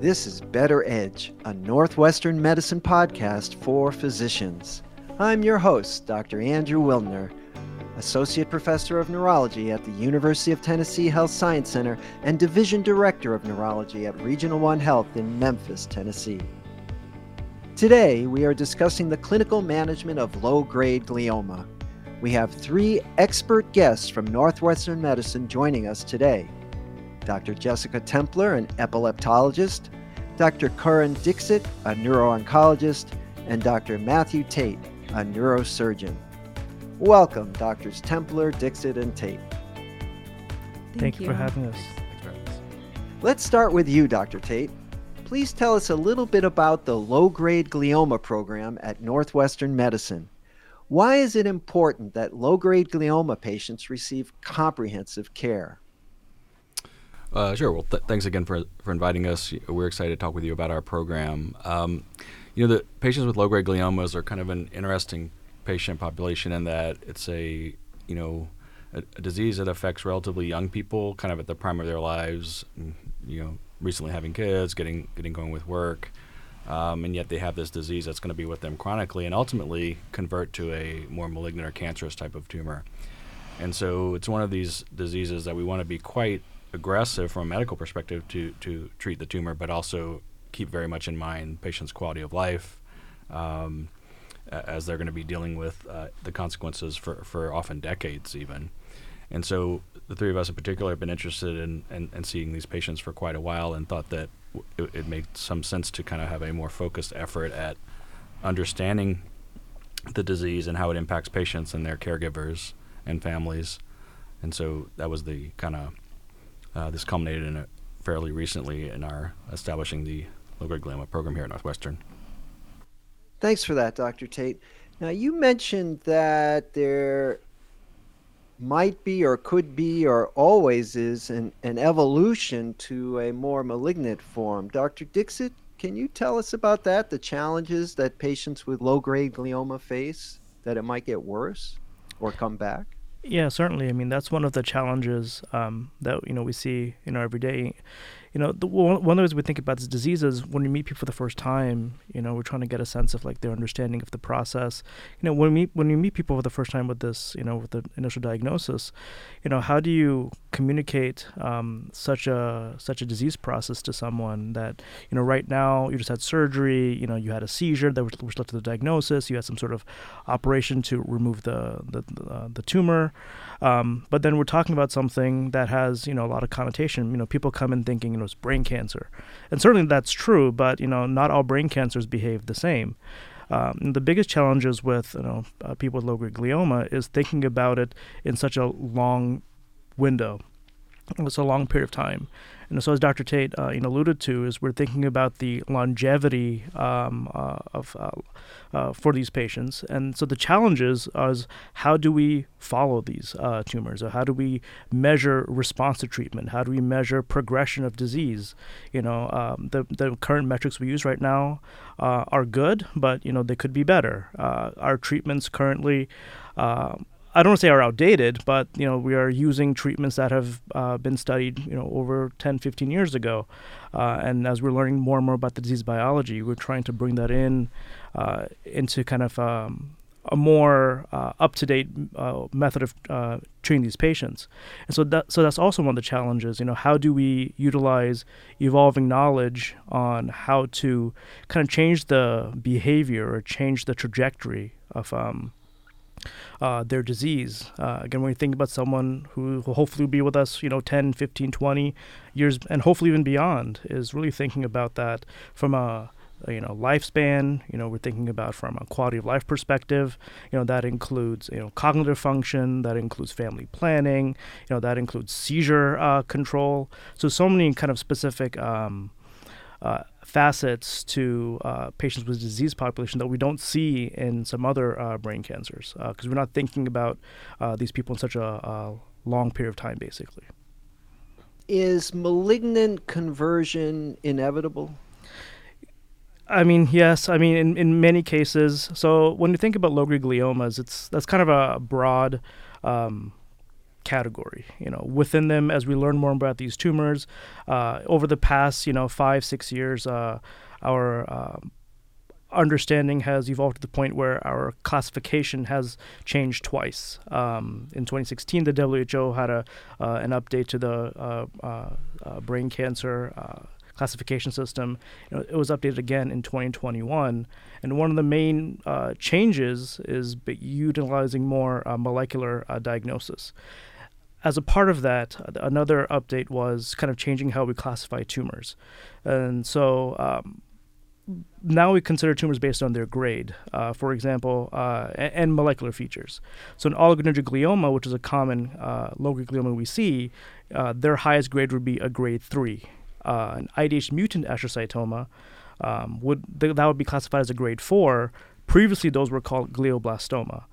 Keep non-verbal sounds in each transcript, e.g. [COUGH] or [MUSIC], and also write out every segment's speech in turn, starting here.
This is Better Edge, a Northwestern medicine podcast for physicians. I'm your host, Dr. Andrew Wilner, Associate Professor of Neurology at the University of Tennessee Health Science Center and Division Director of Neurology at Regional One Health in Memphis, Tennessee. Today, we are discussing the clinical management of low grade glioma. We have three expert guests from Northwestern Medicine joining us today Dr. Jessica Templer, an epileptologist, Dr. Karan Dixit, a neuro-oncologist, and Dr. Matthew Tate, a neurosurgeon. Welcome, Drs. Templer, Dixit, and Tate. Thank, Thank you for having us. Let's start with you, Dr. Tate. Please tell us a little bit about the low grade glioma program at Northwestern Medicine. Why is it important that low grade glioma patients receive comprehensive care? Uh, sure. Well, th- thanks again for, for inviting us. We're excited to talk with you about our program. Um, you know, the patients with low grade gliomas are kind of an interesting patient population in that it's a, you know, a, a, disease that affects relatively young people, kind of at the prime of their lives. You know, recently having kids, getting getting going with work, um, and yet they have this disease that's going to be with them chronically, and ultimately convert to a more malignant or cancerous type of tumor. And so it's one of these diseases that we want to be quite aggressive from a medical perspective to to treat the tumor, but also keep very much in mind patients' quality of life. Um, as they're going to be dealing with uh, the consequences for, for often decades even. And so the three of us in particular have been interested in, in, in seeing these patients for quite a while and thought that it, made some sense to kind of have a more focused effort at understanding the disease and how it impacts patients and their caregivers and families. And so that was the kind of, uh, this culminated in fairly recently in our establishing the low-grade glioma program here at Northwestern. Thanks for that, Dr. Tate. Now, you mentioned that there might be, or could be, or always is an, an evolution to a more malignant form. Dr. Dixit, can you tell us about that? The challenges that patients with low grade glioma face, that it might get worse or come back? Yeah, certainly. I mean, that's one of the challenges um, that you know we see you know every day you know, the, one of the ways we think about this disease is when we meet people for the first time, you know, we're trying to get a sense of like their understanding of the process. You know, when we when we meet people for the first time with this, you know, with the initial diagnosis, you know, how do you communicate um, such a such a disease process to someone that you know right now you just had surgery, you know, you had a seizure that was led to the diagnosis, you had some sort of operation to remove the the uh, the tumor. Um, but then we're talking about something that has, you know, a lot of connotation. You know, people come in thinking, know, it's brain cancer, and certainly that's true. But you know, not all brain cancers behave the same. Um, the biggest challenges with you know uh, people with low-grade glioma is thinking about it in such a long window. It's a long period of time, and so, as Dr. Tate uh, you know, alluded to, is we're thinking about the longevity um, uh, of uh, uh for these patients, and so the challenges is how do we follow these uh, tumors, or how do we measure response to treatment? How do we measure progression of disease? You know, um, the the current metrics we use right now uh, are good, but you know they could be better. our treatments currently. I don't want to say are outdated, but you know we are using treatments that have uh, been studied you know over 10, 15 years ago, uh, and as we're learning more and more about the disease biology, we're trying to bring that in uh, into kind of um, a more uh, up-to-date uh, method of uh, treating these patients. And so that so that's also one of the challenges. You know, how do we utilize evolving knowledge on how to kind of change the behavior or change the trajectory of um, uh, their disease. Uh, again, when you think about someone who will hopefully be with us, you know, 10, 15, 20 years, and hopefully even beyond, is really thinking about that from a, you know lifespan. You know, we're thinking about from a quality of life perspective. You know, that includes you know cognitive function, that includes family planning. You know, that includes seizure uh, control. So so many kind of specific. Um, uh, facets to uh, patients with disease population that we don't see in some other uh, brain cancers because uh, we're not thinking about uh, these people in such a, a, long period of time, basically. Is malignant conversion inevitable? I mean, yes. I mean, in, in many cases. So when you think about low grade gliomas, it's that's kind of a broad um, category. You know, within them, as we learn more about these tumors, uh, over the past you know five six years, uh, our um, understanding has evolved to the point where our classification has changed twice. Um, in 2016, the WHO had a uh, an update to the uh, uh, uh brain cancer uh, classification system. It was updated again in 2021, and one of the main uh, changes is utilizing more molecular diagnosis. As a part of that, another update was kind of changing how we classify tumors, and so. Um, now we consider tumors based on their grade, uh, for example, uh, and, molecular features. So, an oligodendroglioma, glioma, which is a common uh, glioma we see, uh, their highest grade would be a grade three. Uh, an IDH mutant astrocytoma um, would th- that would be classified as a grade four. Previously, those were called glioblastoma.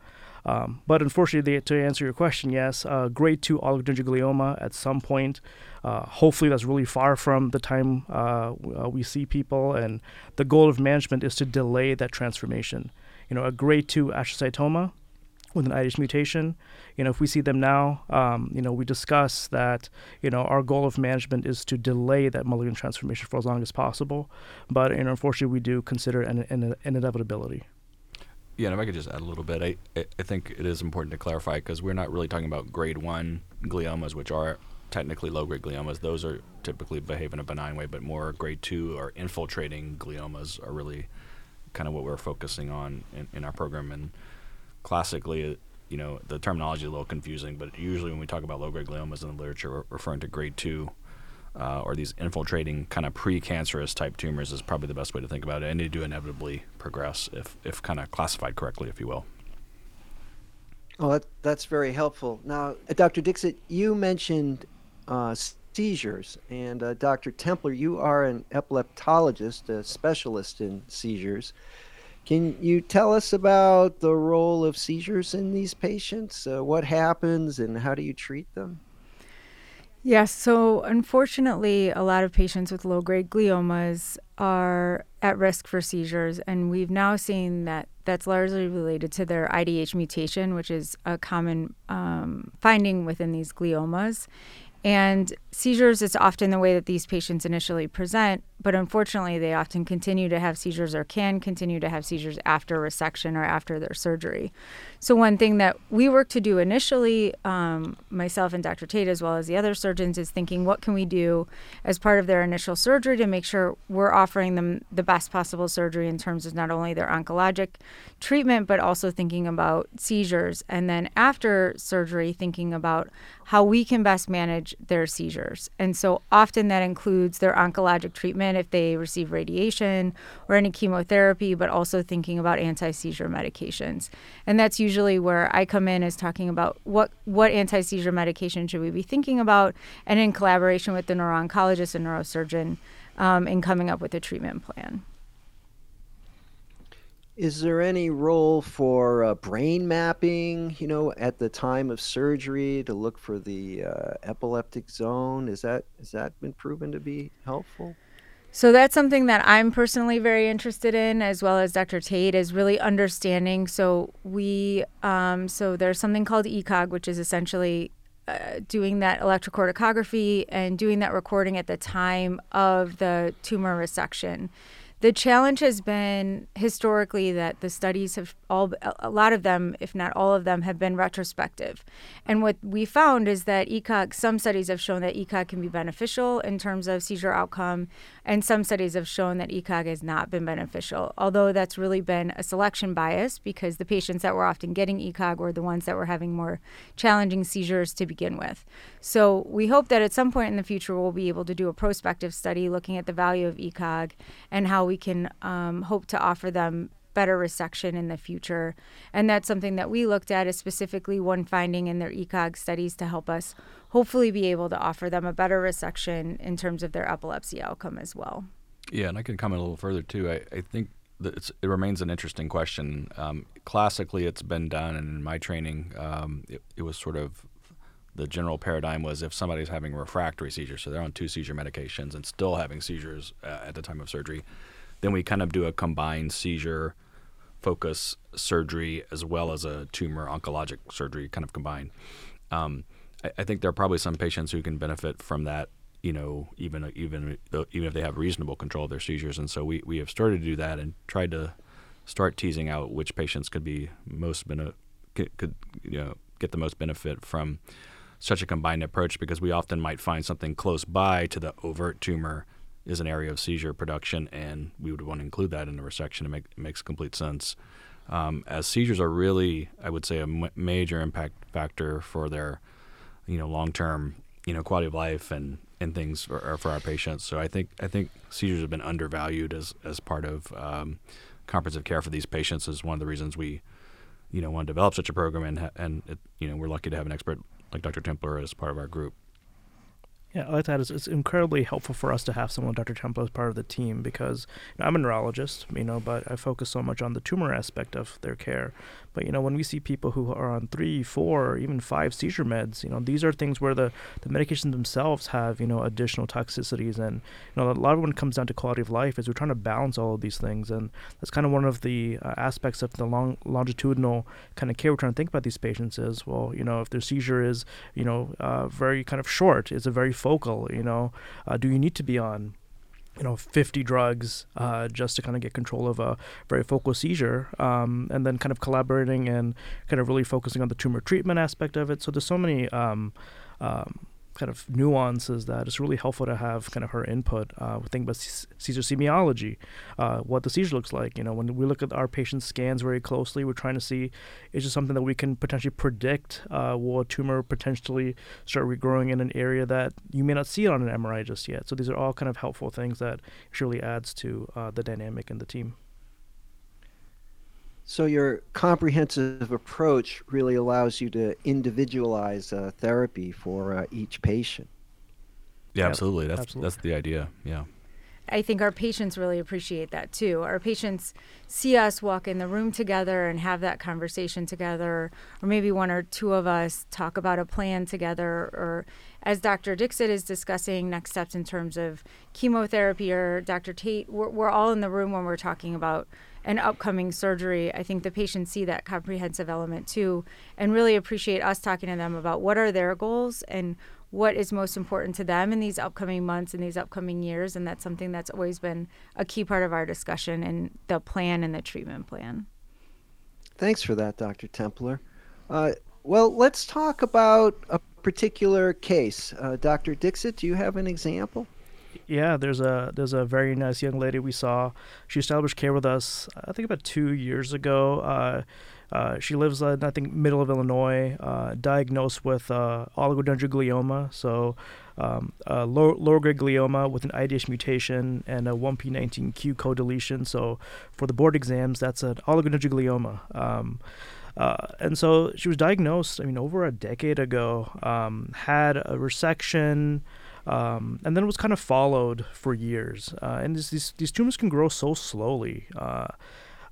Um, but unfortunately, to answer your question, yes, uh, grade 2 oligodendroglioma at some point. Uh, hopefully, that's really far from the time uh, uh, we see people. And the goal of management is to delay that transformation. You know, a grade 2 astrocytoma with an IDH mutation, you know, if we see them now, um, you know, we discuss that, you know, our goal of management is to delay that malignant transformation for as long as possible. But, you know, unfortunately, we do consider an, an, an inevitability. Yeah, if I could just add a little bit, I, I think it is important to clarify because we're not really talking about grade one gliomas, which are technically low grade gliomas. Those are typically behave in a benign way, but more grade two or infiltrating gliomas are really kind of what we're focusing on in, in our program. And classically, uh, you know, the terminology is a little confusing, but usually when we talk about low grade gliomas in the literature, we're referring to grade two uh, or these infiltrating kind of precancerous type tumors is probably the best way to think about it, and they do inevitably progress if, if kind of classified correctly, if you will. Well, that, that's very helpful. Now, uh, Dr. Dixit, you mentioned uh, seizures, and uh, Dr. Templer, you are an epileptologist, a specialist in seizures. Can you tell us about the role of seizures in these patients? Uh, what happens, and how do you treat them? Yes. So, unfortunately, a lot of patients with low grade gliomas are at risk for seizures. And we've now seen that that's largely related to their IDH mutation, which is a common um, finding within these gliomas. And seizures is often the way that these patients initially present, but unfortunately, they often continue to have seizures or can continue to have seizures after resection or after their surgery. So, one thing that we work to do initially, um, myself and Dr. Tate, as well as the other surgeons, is thinking what can we do as part of their initial surgery to make sure we're offering them the best possible surgery in terms of not only their oncologic treatment, but also thinking about seizures. And then after surgery, thinking about how we can best manage their seizures. And so often that includes their oncologic treatment if they receive radiation or any chemotherapy, but also thinking about anti seizure medications. And that's usually where I come in is talking about what, what anti seizure medication should we be thinking about, and in collaboration with the neuro-oncologist and neurosurgeon um, in coming up with a treatment plan. Is there any role for uh, brain mapping, you know, at the time of surgery to look for the uh, epileptic zone? Is that has that been proven to be helpful? So that's something that I'm personally very interested in, as well as Dr. Tate, is really understanding. So we, um, so there's something called ECOG, which is essentially uh, doing that electrocorticography and doing that recording at the time of the tumor resection. The challenge has been historically that the studies have all, a lot of them, if not all of them, have been retrospective. And what we found is that ECOG, some studies have shown that ECOG can be beneficial in terms of seizure outcome, and some studies have shown that ECOG has not been beneficial. Although that's really been a selection bias because the patients that were often getting ECOG were the ones that were having more challenging seizures to begin with. So we hope that at some point in the future we'll be able to do a prospective study looking at the value of ECOG and how we can um, hope to offer them better resection in the future. And that's something that we looked at as specifically one finding in their ECOG studies to help us hopefully be able to offer them a better resection in terms of their epilepsy outcome as well. Yeah, and I can comment a little further too. I, I think it remains an interesting question. Um, classically, it's been done, and in my training, um, it, it was sort of the general paradigm was if somebody's having refractory seizures, so they're on two seizure medications and still having seizures uh, at the time of surgery, then we kind of do a combined seizure focus surgery as well as a tumor oncologic surgery kind of combined. Um, I, I think there are probably some patients who can benefit from that you know, even even even if they have reasonable control of their seizures. And so we, we have started to do that and tried to start teasing out which patients could be most bene- could you know get the most benefit from such a combined approach because we often might find something close by to the overt tumor is an area of seizure production, and we would want to include that in the resection. It, make, makes complete sense. Um, as seizures are really, I would say, a m- major impact factor for their, you know, long-term, you know, quality of life and and things for, for our patients. So I think I think seizures have been undervalued as as part of um, comprehensive care for these patients. Is one of the reasons we, you know, want to develop such a program, and and it, you know, we're lucky to have an expert like Dr. Templer as part of our group. Yeah, I like that. It's, it's incredibly helpful for us to have someone, Dr. Templer, as part of the team because you know, I'm a neurologist, you know, but I focus so much on the tumor aspect of their care. But you know, when we see people who are on three, four, or even five seizure meds, you know, these are things where the the medications themselves have you know additional toxicities, and you know, a lot of when it comes down to quality of life is we're trying to balance all of these things, and that's kind of one of the uh, aspects of the long longitudinal kind of care we're trying to think about these patients is well, you know, if their seizure is you know uh, very kind of short, is a very focal, you know, uh, do you need to be on you know 50 drugs uh, just to kind of get control of a very focal seizure um, and then kind of collaborating and kind of really focusing on the tumor treatment aspect of it. So there's so many um, um, kind of nuances that it's really helpful to have kind of her input. Uh, think about seizure semiology, uh, what the seizure looks like. You know, when we look at our patient's scans very closely, we're trying to see is it something that we can potentially predict uh, will a tumor potentially start regrowing in an area that you may not see it on an MRI just yet. So these are all kind of helpful things that surely adds to uh, the dynamic in the team. So your comprehensive approach really allows you to individualize uh, therapy for uh, each patient. Yeah, absolutely. That's absolutely. that's the idea. Yeah. I think our patients really appreciate that too. Our patients see us walk in the room together and have that conversation together, or maybe one or two of us talk about a plan together, or as Dr. Dixit is discussing next steps in terms of chemotherapy, or Dr. Tate, we're, we're all in the room when we're talking about an upcoming surgery, I think the patients see that comprehensive element too and really appreciate us talking to them about what are their goals and what is most important to them in these upcoming months and these upcoming years. And that's something that's always been a key part of our discussion and the plan and the treatment plan. Thanks for that, Dr. Templer. Uh, well, let's talk about a particular case. Uh, Dr. Dixit, do you have an example? Yeah, there's a there's a very nice young lady we saw. She established care with us, I think about two years ago. Uh, uh, she lives in I think middle of Illinois, uh, diagnosed with uh, oligodendroglioma, so um, lower, grade glioma with an IDH mutation and a 1p19q co-deletion. So for the board exams, that's an oligodendroglioma. Um, uh, and so she was diagnosed, I mean, over a decade ago, um, had a resection, um, and then it was kind of followed for years. Uh, and this, these these tumors can grow so slowly. Uh,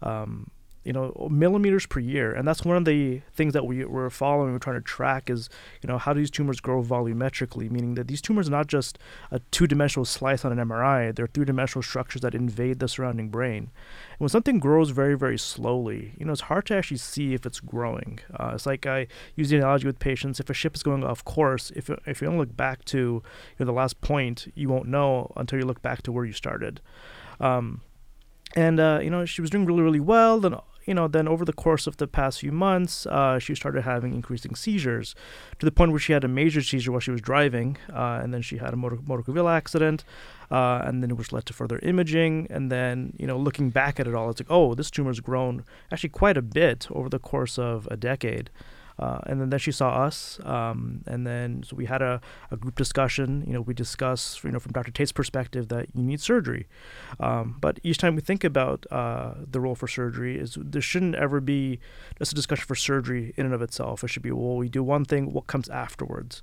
um, you know millimeters per year. And that's one of the things that we, we're following we're trying to track is you know how do these tumors grow volumetrically meaning that these tumors are not just a two-dimensional slice on an mri they're three-dimensional structures that invade the surrounding brain. And when something grows very very slowly you know it's hard to actually see if it's growing. Uh, it's like i use the analogy with patients if a ship is going off course if, if you don't look back to you know, the last point you won't know until you look back to where you started. Um, and uh, you know she was doing really really well then you know, then over the course of the past few months, uh, she started having increasing seizures to the point where she had a major seizure while she was driving, uh, and then she had a motor, vehicle accident, uh, and then it was led to further imaging. And then, you know, looking back at it all, it's like, oh, this tumor's grown actually quite a bit over the course of a decade. Uh, and then, then she saw us, um, and then so we had a, a group discussion. You know, we discuss, you know, from Dr. Tate's perspective that you need surgery. Um, but each time we think about uh, the role for surgery, is there shouldn't ever be just a discussion for surgery in and of itself. It should be, well, we do one thing, what comes afterwards.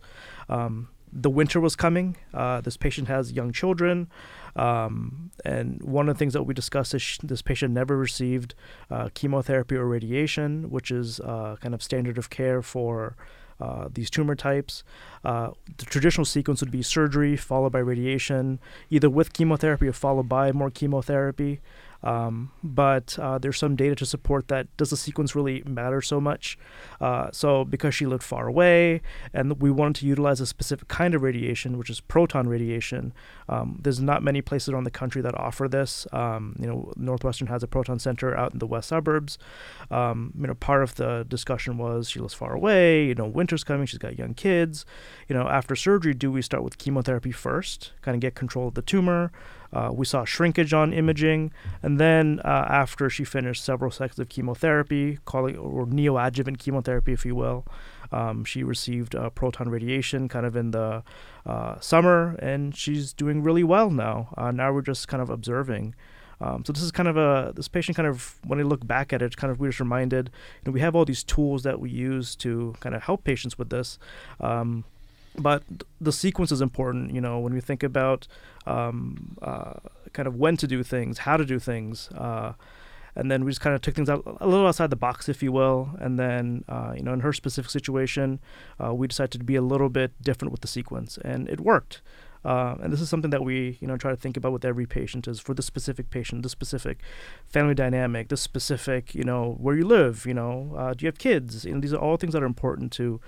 Um, the winter was coming. Uh, this patient has young children. Um, and one of the things that we discussed is sh- this patient never received uh, chemotherapy or radiation, which is uh, kind of standard of care for uh, these tumor types. Uh, the traditional sequence would be surgery followed by radiation, either with chemotherapy or followed by more chemotherapy. Um, but uh, there's some data to support that. Does the sequence really matter so much? Uh, so because she lived far away, and we wanted to utilize a specific kind of radiation, which is proton radiation. Um, there's not many places around the country that offer this. Um, you know, Northwestern has a proton center out in the west suburbs. Um, you know, part of the discussion was she lives far away. You know, winter's coming. She's got young kids. You know, after surgery, do we start with chemotherapy first, kind of get control of the tumor? Uh, we saw shrinkage on imaging, and then uh, after she finished several cycles of chemotherapy, calling or neoadjuvant chemotherapy, if you will, um, she received uh, proton radiation kind of in the uh, summer, and she's doing really well now. Uh, now we're just kind of observing. Um, so this is kind of a this patient kind of when I look back at it, kind of we're just reminded, you know, we have all these tools that we use to kind of help patients with this. Um, but the sequence is important. You know, when we think about um, uh, kind of when to do things, how to do things, uh, and then we just kind of took things out a little outside the box, if you will. And then, uh, you know, in her specific situation, uh, we decided to be a little bit different with the sequence, and it worked. Uh, and this is something that we, you know, try to think about with every patient is for the specific patient, the specific family dynamic, the specific, you know, where you live, you know, uh, do you have kids? You know, these are all things that are important to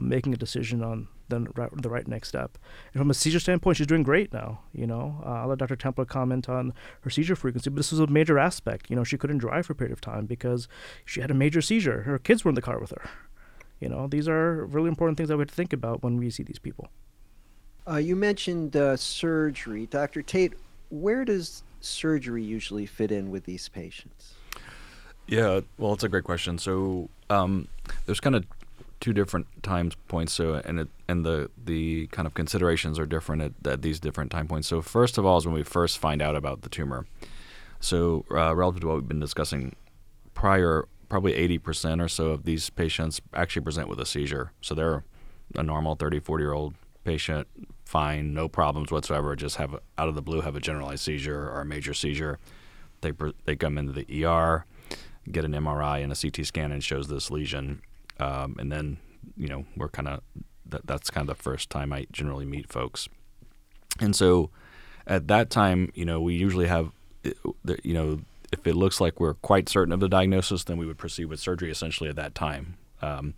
making a decision on the right, the right next step. And from a seizure standpoint, she's doing great now. You know, uh, I'll let Dr. Templer comment on her seizure frequency, but this was a major aspect. You know, she couldn't drive for a period of time because she had a major seizure. Her kids were in the car with her. You know, these are really important things that we have to think about when we see these people. Uh, you mentioned uh, surgery. Dr. Tate, where does surgery usually fit in with these patients? Yeah, well, it's a great question. So um, there's kind of two different time points. So and it, and the the kind of considerations are different at, at, these different time points. So first of all is when we first find out about the tumor. So uh, relative to what we've been discussing prior, probably 80% or so of these patients actually present with a seizure. So they're a normal 30, 40 year old patient, fine, no problems whatsoever. Just have out of the blue have a generalized seizure or a major seizure. They they come into the ER, get an MRI and a CT scan and shows this lesion um, and then you know we're kind of that, that's kind of the first time I generally meet folks, and so at that time, you know, we usually have, you know, if it looks like we're quite certain of the diagnosis, then we would proceed with surgery essentially at that time. Um,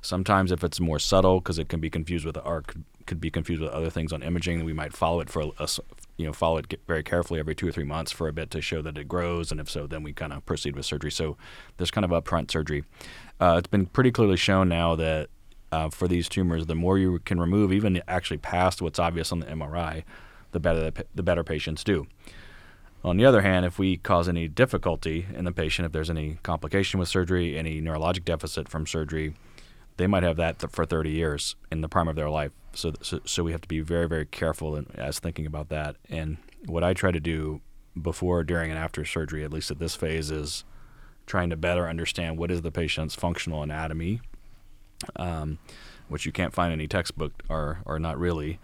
sometimes, if it's more subtle, because it can be confused with or could, could be confused with other things on imaging, then we might follow it for a you know follow it very carefully every two or three months for a bit to show that it grows, and if so, then we kind of proceed with surgery. So there's kind of upfront surgery. Uh, it's been pretty clearly shown now that uh, for these tumors, the more you can remove, even actually past what's obvious on the MRI, the better the, the better patients do. On the other hand, if we cause any difficulty in the patient, if there's any complication with surgery, any neurologic deficit from surgery, they might have that th- for 30 years in the prime of their life. So, so, so we have to be very, very careful in, as thinking about that. And what I try to do before, during, and after surgery, at least at this phase, is trying to better understand what is the patient's functional anatomy, um, which you can't find in any textbook or, or not really,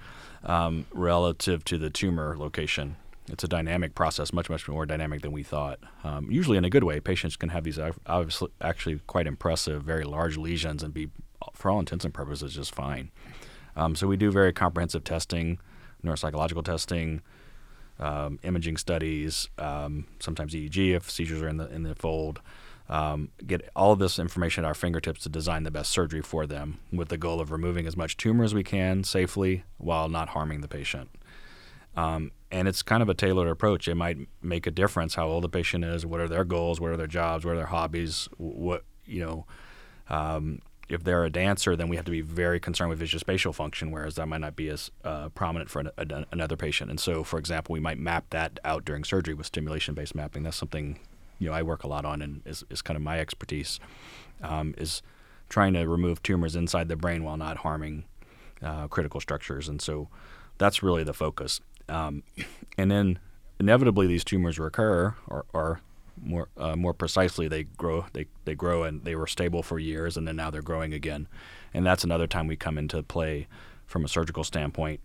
um, relative to the tumor location. It's a dynamic process, much, much more dynamic than we thought. Um, usually in a good way. Patients can have these obviously actually quite impressive, very large lesions and be, for all intents and purposes, just fine. Um, so we do very comprehensive testing, neuropsychological testing, um, imaging studies, um, sometimes EEG if seizures are in the in the fold. Um, get all of this information at our fingertips to design the best surgery for them, with the goal of removing as much tumor as we can safely while not harming the patient. Um, and it's kind of a tailored approach. It might make a difference how old the patient is, what are their goals, what are their jobs, what are their hobbies, what you know. Um, if they're a dancer, then we have to be very concerned with visuospatial function, whereas that might not be as uh, prominent for an, a, another patient. And so, for example, we might map that out during surgery with stimulation-based mapping. That's something you know I work a lot on, and is, is kind of my expertise. Um, is trying to remove tumors inside the brain while not harming uh, critical structures, and so that's really the focus. Um, and then inevitably, these tumors recur or, or more uh, more precisely, they grow they they grow and they were stable for years, and then now they're growing again, and that's another time we come into play from a surgical standpoint.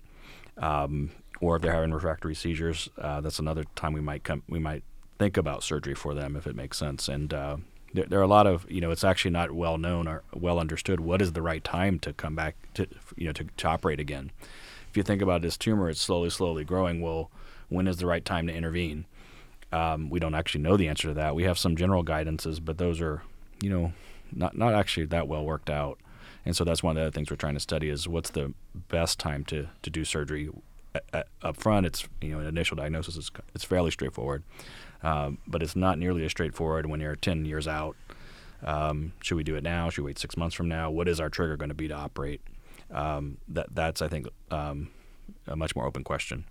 Um, or if they're having refractory seizures, uh, that's another time we might come we might think about surgery for them if it makes sense. And uh, there, there, are a lot of you know it's actually not well known or well understood what is the right time to come back to you know to, to operate again. If you think about this tumor, it's slowly slowly growing. Well, when is the right time to intervene? Um, we don't actually know the answer to that. We have some general guidances, but those are, you know, not not actually that well worked out. And so that's one of the other things we're trying to study is what's the best time to, to do surgery. up front, it's you know an initial diagnosis is it's fairly straightforward, um, but it's not nearly as straightforward when you're 10 years out. Um, should we do it now? Should we wait six months from now? What is our trigger going to be to operate? Um, that that's I think um, a much more open question.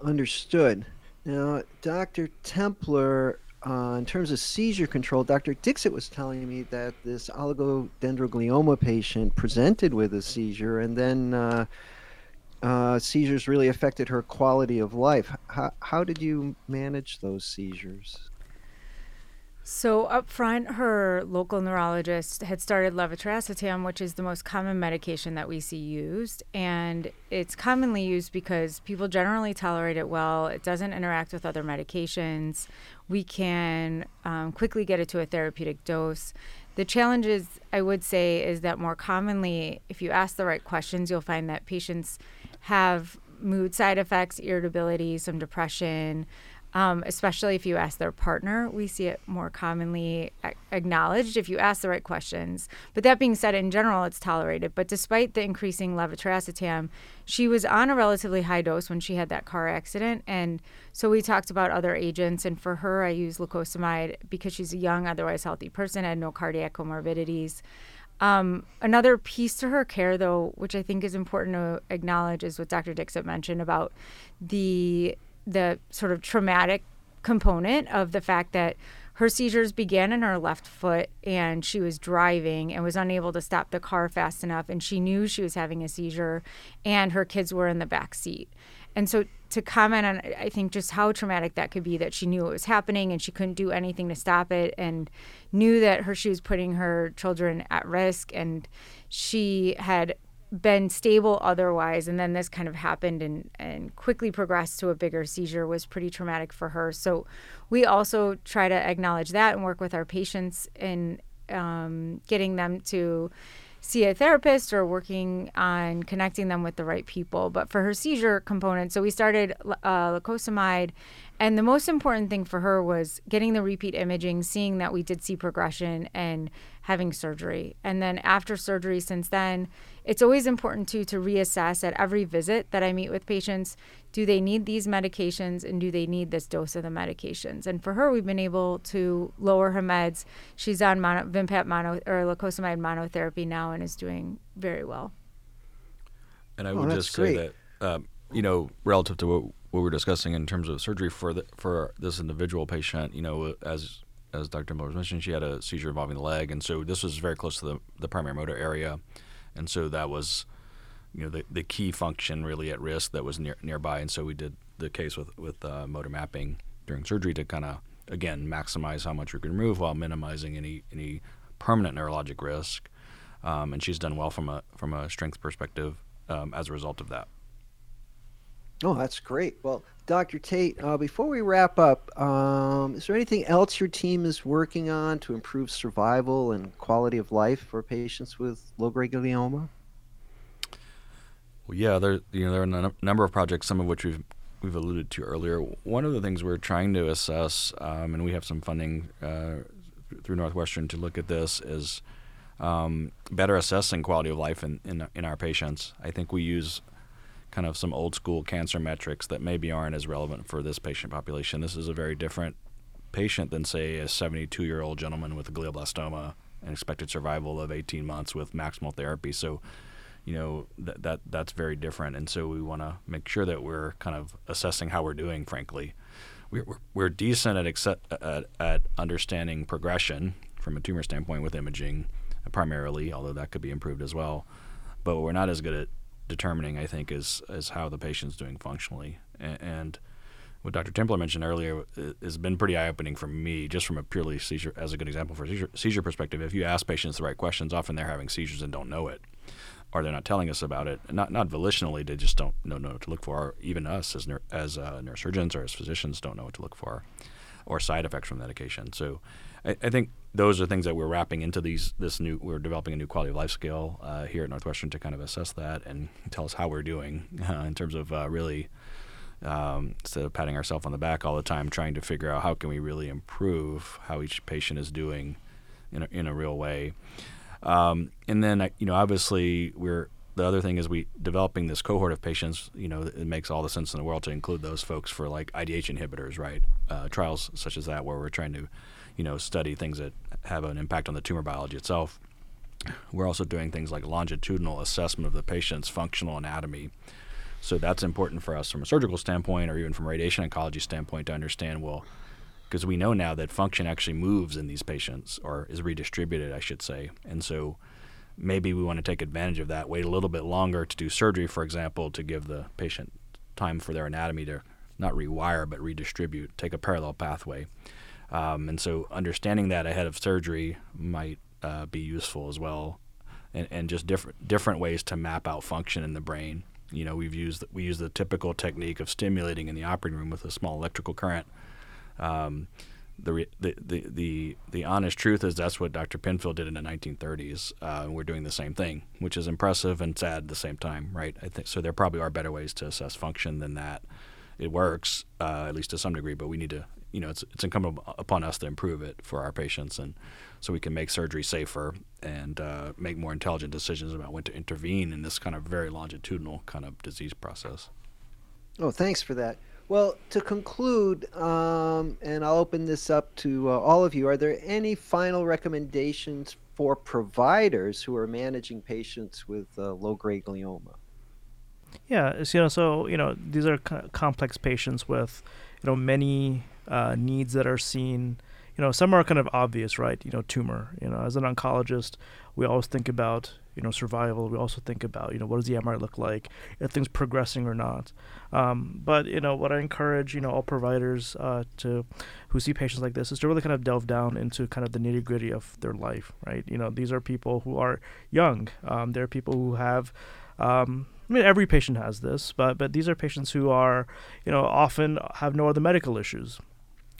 Understood. Now, Dr. Templer, uh, in terms of seizure control, Dr. Dixit was telling me that this oligodendroglioma patient presented with a seizure, and then uh, uh, seizures really affected her quality of life. How, how did you manage those seizures? So up front, her local neurologist had started levetiracetam, which is the most common medication that we see used, and it's commonly used because people generally tolerate it well. It doesn't interact with other medications. We can um, quickly get it to a therapeutic dose. The challenges, I would say, is that more commonly, if you ask the right questions, you'll find that patients have mood side effects, irritability, some depression um, especially if you ask their partner. We see it more commonly a- acknowledged if you ask the right questions. But that being said, in general, it's tolerated. But despite the increasing levetiracetam, she was on a relatively high dose when she had that car accident. And so we talked about other agents. And for her, I used lacosamide because she's a young, otherwise healthy person, had no cardiac comorbidities. Um, another piece to her care, though, which I think is important to acknowledge, is what Dr. Dixit mentioned about the the sort of traumatic component of the fact that her seizures began in her left foot and she was driving and was unable to stop the car fast enough and she knew she was having a seizure and her kids were in the back seat. And so to comment on i think just how traumatic that could be that she knew it was happening and she couldn't do anything to stop it and knew that her she was putting her children at risk and she had been stable otherwise and then this kind of happened and and quickly progressed to a bigger seizure was pretty traumatic for her so we also try to acknowledge that and work with our patients in um, getting them to see a therapist or working on connecting them with the right people. But for her seizure component, so we started uh, lacosamide, and the most important thing for her was getting the repeat imaging, seeing that we did see progression, and having surgery. And then after surgery, since then, it's always important too to reassess at every visit that I meet with patients do they need these medications and do they need this dose of the medications? And for her, we've been able to lower her meds. She's on mono, Vimpat mono or lacosamide monotherapy now and is doing very well. And I oh, would just say great. that, um, you know, relative to what, what we're discussing in terms of surgery for the, for this individual patient, you know, as as Dr. Miller mentioned, she had a seizure involving the leg, and so this was very close to the, the primary motor area and so that was you know the, the key function really at risk that was near, nearby and so we did the case with with uh, motor mapping during surgery to kind of again maximize how much we can remove while minimizing any any permanent neurologic risk um, and she's done well from a from a strength perspective um, as a result of that Oh, that's great. Well, Dr. Tate, uh, before we wrap up, um, is there anything else your team is working on to improve survival and quality of life for patients with low-grade glioma? Well, yeah, there you know there are a number of projects, some of which we've we've alluded to earlier. One of the things we're trying to assess, um, and we have some funding uh, through Northwestern to look at this, is um, better assessing quality of life in, in in our patients. I think we use kind of some old school cancer metrics that maybe aren't as relevant for this patient population. This is a very different patient than, say, a 72 year old gentleman with a glioblastoma and expected survival of 18 months with maximal therapy. So, you know, that, that that's very different. And so we want to make sure that we're kind of assessing how we're doing, frankly. We're, we're decent at, accept, at, at understanding progression from a tumor standpoint with imaging primarily, although that could be improved as well. But we're not as good at determining, I think, is is how the patient's doing functionally. And, and what Dr. Templer mentioned earlier has been pretty eye opening for me, just from a purely seizure, as a good example for seizure, seizure perspective. If you ask patients the right questions, often they're having seizures and don't know it, or they're not telling us about it. Not not volitionally, they just don't know, know what to look for. Or even us as as uh, neurosurgeons or as physicians don't know what to look for, or side effects from medication. So I, I, think those are things that we're wrapping into these this new we're developing a new quality of life scale uh, here at Northwestern to kind of assess that and tell us how we're doing [LAUGHS] uh, in terms of uh, really um, instead of patting ourselves on the back all the time, trying to figure out how can we really improve how each patient is doing in a, in a real way. Um, and then, you know, obviously, we're the other thing is we developing this cohort of patients. You know, it makes all the sense in the world to include those folks for like IDH inhibitors, right? Uh, trials such as that, where we're trying to, you know, study things that have an impact on the tumor biology itself. We're also doing things like longitudinal assessment of the patient's functional anatomy. So that's important for us from a surgical standpoint, or even from radiation oncology standpoint, to understand well because we know now that function actually moves in these patients or is redistributed, I should say. And so maybe we want to take advantage of that, wait a little bit longer to do surgery, for example, to give the patient time for their anatomy to not rewire but redistribute, take a parallel pathway. Um, and so understanding that ahead of surgery might uh, be useful as well, and, and just different different ways to map out function in the brain. You know, we've used we use the typical technique of stimulating in the operating room with a small electrical current um, the, the, the, the, the honest truth is that's what Dr. Penfield did in the 1930s. Uh, and we're doing the same thing, which is impressive and sad at the same time, right? I think so. There probably are better ways to assess function than that. It works, uh, at least to some degree, but we need to, you know, it's it's incumbent upon us to improve it for our patients, and so we can make surgery safer and uh, make more intelligent decisions about when to intervene in this kind of very longitudinal kind of disease process. Oh, thanks for that. Well, to conclude, um, and I'll open this up to uh, all of you, are there any final recommendations for providers who are managing patients with uh, low grade glioma? Yeah, you know, so you know these are co- complex patients with you know many uh, needs that are seen. You know, some are kind of obvious, right? You know, tumor. You know, as an oncologist, we always think about you know survival. We also think about you know what does the MRI look like, if things progressing or not. Um, but you know what I encourage you know all providers uh, to who see patients like this is to really kind of delve down into kind of the nitty gritty of their life. Right. You know these are people who are young. Um, they're people who have. Um, I mean, every patient has this, but but these are patients who are, you know, often have no other medical issues.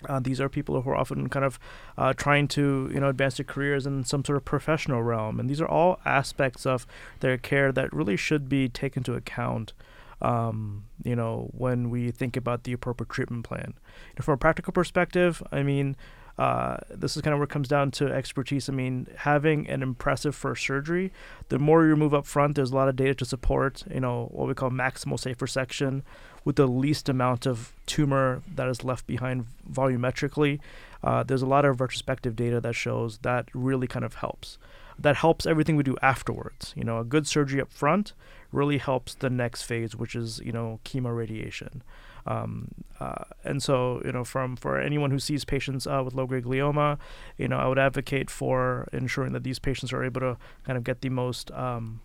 Uh, these are people who are often kind of uh, trying to, you know, advance their careers in some sort of professional realm, and these are all aspects of their care that really should be taken into account. Um, you know, when we think about the appropriate treatment plan. from a practical perspective, I mean, uh, this is kind of where it comes down to expertise. I mean, having an impressive first surgery, the more you move up front, there's a lot of data to support, you know, what we call maximal safe resection with the least amount of tumor that is left behind volumetrically. Uh, there's a lot of retrospective data that shows that really kind of helps. That helps everything we do afterwards. You know, a good surgery up front really helps the next phase, which is, you know, chemo radiation. Um, uh, and so, you know, from for anyone who sees patients uh, with low-grade glioma, you know, I would advocate for ensuring that these patients are able to kind of get the most, um,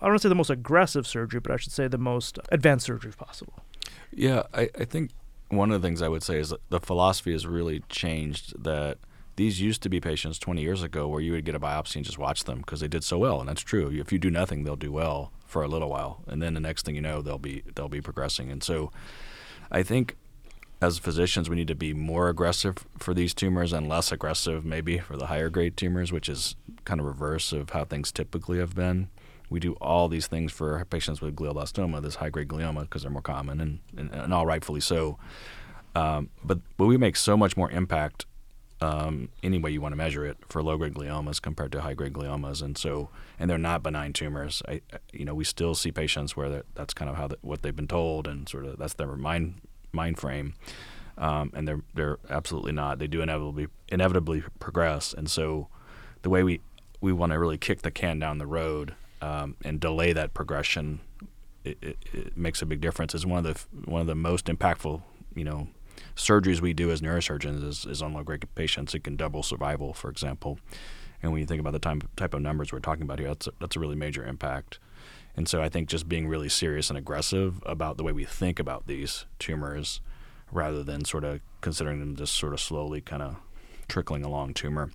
I don't want to say the most aggressive surgery, but I should say the most advanced surgery possible. Yeah, I, I think one of the things I would say is that the philosophy has really changed that these used to be patients 20 years ago where you would get a biopsy and just watch them because they did so well and that's true if you do nothing they'll do well for a little while and then the next thing you know they'll be they'll be progressing and so I think as physicians, we need to be more aggressive for these tumors and less aggressive, maybe, for the higher grade tumors, which is kind of reverse of how things typically have been. We do all these things for patients with glioblastoma, this high grade glioma, because they're more common and, and, and all rightfully so. Um, but, but we make so much more impact um, any way you want to measure it for low grade gliomas compared to high grade gliomas, and so and they're not benign tumors. I, you know, we still see patients where that's kind of how the, what they've been told, and sort of that's their mind mind frame, um, and they're they're absolutely not. They do inevitably inevitably progress, and so the way we we want to really kick the can down the road um, and delay that progression, it, it, it makes a big difference. It's one of the one of the most impactful, you know, surgeries we do as neurosurgeons is, is on low-grade patients. It can double survival, for example. And when you think about the time, type of numbers we're talking about here, that's a, that's a really major impact. And so I think just being really serious and aggressive about the way we think about these tumors rather than sort of considering them just sort of slowly kind of trickling along tumor.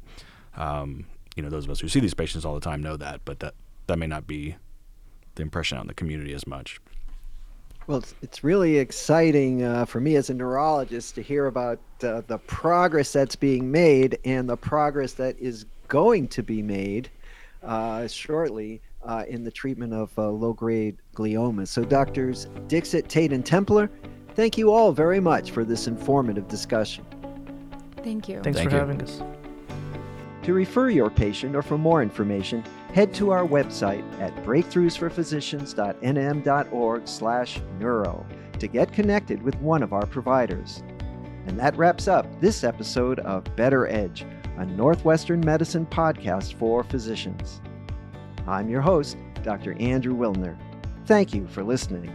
Um, you know, those of us who see these patients all the time know that, but that, that may not be the impression out in the community as much. Well, it's, it's really exciting uh, for me as a neurologist to hear about uh, the progress that's being made and the progress that is going to be made uh, shortly uh, in the treatment of uh, low grade gliomas. So, doctors Dixit, Tate, and Templer, Thank you all very much for this informative discussion. Thank you. Thanks Thank for you. having us. To refer your patient or for more information, head to our website at breakthroughsforphysicians.nm.org/neuro to get connected with one of our providers. And that wraps up this episode of Better Edge, a Northwestern medicine podcast for physicians. I'm your host, Dr. Andrew Wilner. Thank you for listening.